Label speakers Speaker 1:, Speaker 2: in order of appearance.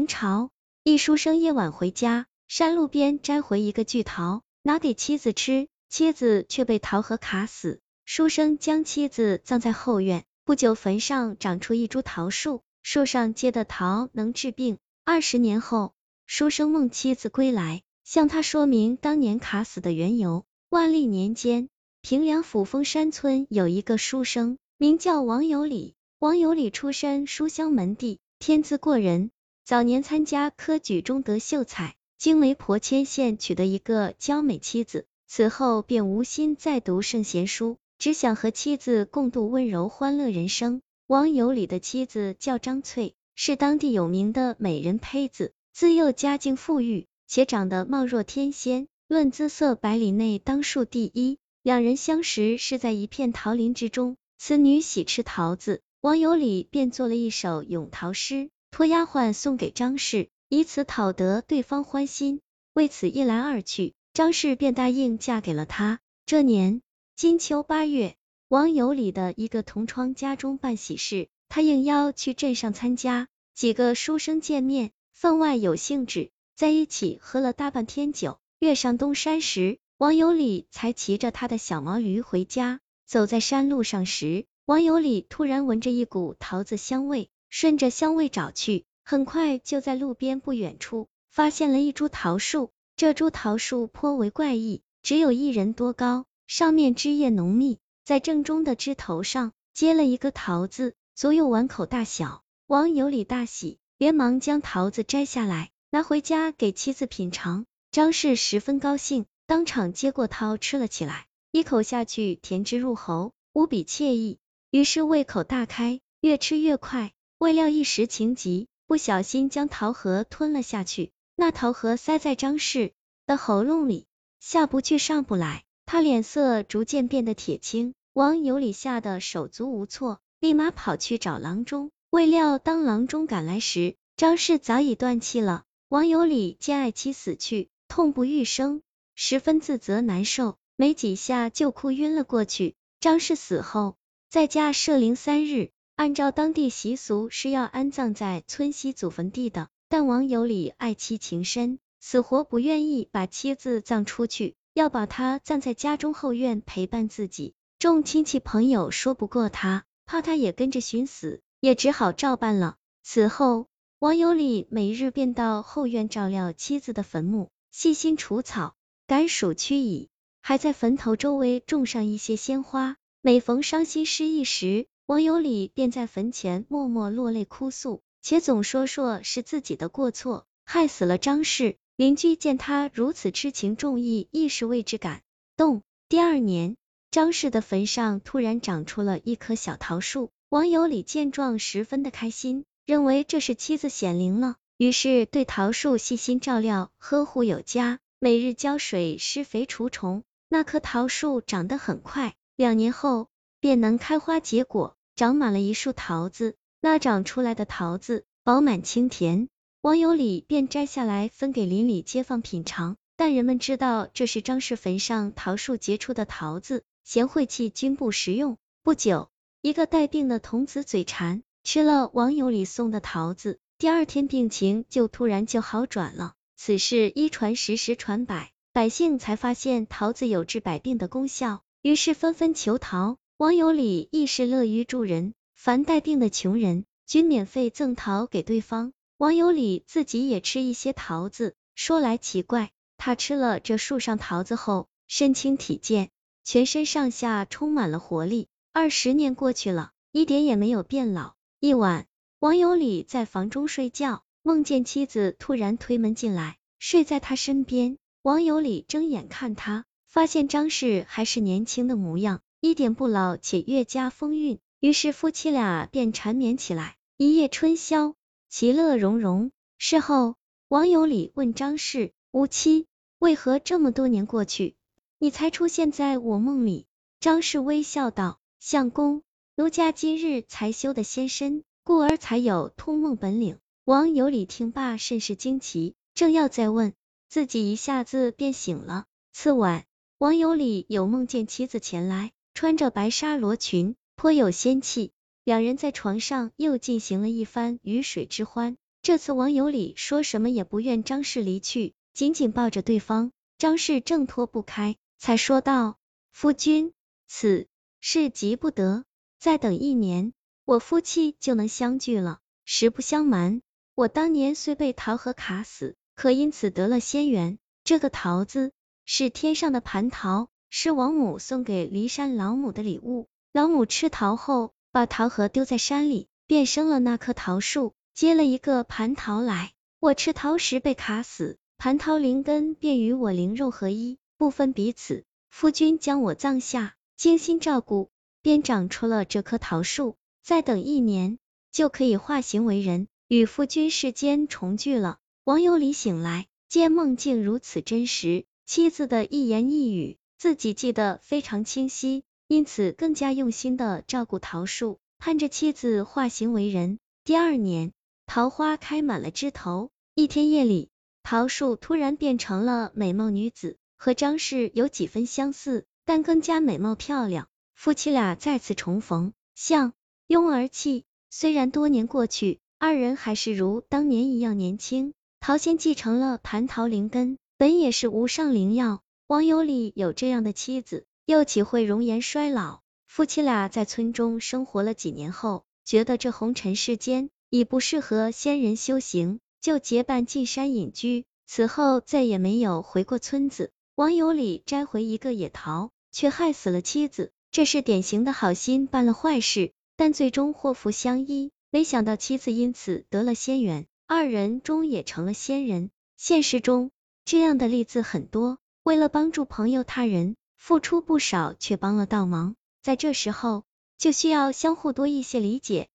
Speaker 1: 明朝，一书生夜晚回家，山路边摘回一个巨桃，拿给妻子吃，妻子却被桃核卡死。书生将妻子葬在后院，不久坟上长出一株桃树，树上结的桃能治病。二十年后，书生梦妻子归来，向他说明当年卡死的缘由。万历年间，平凉府峰山村有一个书生，名叫王有礼。王有礼出身书香门第，天资过人。早年参加科举中得秀才，经媒婆牵线娶得一个娇美妻子，此后便无心再读圣贤书，只想和妻子共度温柔欢乐人生。王有礼的妻子叫张翠，是当地有名的美人胚子，自幼家境富裕，且长得貌若天仙。论姿色，百里内当数第一。两人相识是在一片桃林之中，此女喜吃桃子，王有礼便做了一首咏桃诗，托丫鬟送给张氏，以此讨得对方欢心。为此一来二去，张氏便答应嫁给了他。这年金秋八月，王有礼的一个同窗家中办喜事，他应邀去镇上参加。几个书生见面，分外有兴致，在一起喝了大半天酒。月上东山时，王有礼才骑着他的小毛驴回家。走在山路上时，王有礼突然闻着一股桃子香味，顺着香味找去，很快就在路边不远处发现了一株桃树。这株桃树颇为怪异，只有一人多高，上面枝叶浓密，在正中的枝头上结了一个桃子，足有碗口大小。王有礼大喜，连忙将桃子摘下来，拿回家给妻子品尝。张氏十分高兴，当场接过桃吃了起来，一口下去，甜汁入喉，无比惬意，于是胃口大开，越吃越快。未料一时情急，不小心将桃核吞了下去。那桃核塞在张氏的喉咙里，下不去，上不来，他脸色逐渐变得铁青。王有礼吓得手足无措，立马跑去找郎中。未料当郎中赶来时，张氏早已断气了。王有礼见爱妻死去。痛不欲生，十分自责难受，没几下就哭晕了过去。张氏死后，在家设灵三日，按照当地习俗是要安葬在村西祖坟地的。但王有礼爱妻情深，死活不愿意把妻子葬出去，要把她葬在家中后院陪伴自己。众亲戚朋友说不过他，怕他也跟着寻死，也只好照办了。此后，王有礼每日便到后院照料妻子的坟墓。细心除草，赶鼠驱蚁，还在坟头周围种上一些鲜花。每逢伤心失意时，王有礼便在坟前默默落泪哭诉，且总说说是自己的过错，害死了张氏。邻居见他如此痴情重义，亦是为之感动。第二年，张氏的坟上突然长出了一棵小桃树，王有礼见状十分的开心，认为这是妻子显灵了。于是对桃树细心照料，呵护有加，每日浇水、施肥、除虫。那棵桃树长得很快，两年后便能开花结果，长满了一树桃子。那长出来的桃子饱满清甜，王有礼便摘下来分给邻里街坊品尝。但人们知道这是张氏坟上桃树结出的桃子，嫌晦气，均不食用。不久，一个带病的童子嘴馋，吃了王有礼送的桃子。第二天病情就突然就好转了。此事一传十，十传百，百姓才发现桃子有治百病的功效，于是纷纷求桃。王有礼亦是乐于助人，凡带病的穷人，均免费赠桃给对方。王有礼自己也吃一些桃子。说来奇怪，他吃了这树上桃子后，身轻体健，全身上下充满了活力。二十年过去了，一点也没有变老。一晚。王有礼在房中睡觉，梦见妻子突然推门进来，睡在他身边。王有礼睁眼看他，发现张氏还是年轻的模样，一点不老，且越加风韵。于是夫妻俩便缠绵起来，一夜春宵，其乐融融。事后，王有礼问张氏：“吾妻为何这么多年过去，你才出现在我梦里？”张氏微笑道：“相公，奴家今日才修的仙身。”故而才有通梦本领。王有礼听罢甚是惊奇，正要再问，自己一下子便醒了。次晚，王有礼有梦见妻子前来，穿着白纱罗裙，颇有仙气。两人在床上又进行了一番鱼水之欢。这次王有礼说什么也不愿张氏离去，紧紧抱着对方。张氏挣脱不开，才说道：“夫君，此事急不得，再等一年，我夫妻就能相聚了。实不相瞒，我当年虽被桃核卡死，可因此得了仙缘。这个桃子是天上的蟠桃，是王母送给骊山老母的礼物。老母吃桃后，把桃核丢在山里，便生了那棵桃树。”接了一个蟠桃来，我吃桃时被卡死，蟠桃灵根便与我灵肉合一，不分彼此。夫君将我葬下，精心照顾，便长出了这棵桃树。再等一年，就可以化形为人，与夫君世间重聚了。王有礼醒来，见梦境如此真实，妻子的一言一语，自己记得非常清晰，因此更加用心的照顾桃树，盼着妻子化形为人。第二年。桃花开满了枝头。一天夜里，桃树突然变成了美貌女子，和张氏有几分相似，但更加美貌漂亮。夫妻俩再次重逢，相拥而泣。虽然多年过去，二人还是如当年一样年轻。桃仙继承了蟠桃灵根，本也是无上灵药。王有礼有这样的妻子，又岂会容颜衰老？夫妻俩在村中生活了几年后，觉得这红尘世间。已不适合仙人修行，就结伴进山隐居。此后再也没有回过村子。王有礼摘回一个野桃，却害死了妻子，这是典型的好心办了坏事，但最终祸福相依。没想到妻子因此得了仙缘，二人终也成了仙人。现实中这样的例子很多，为了帮助朋友他人，付出不少却帮了倒忙，在这时候就需要相互多一些理解。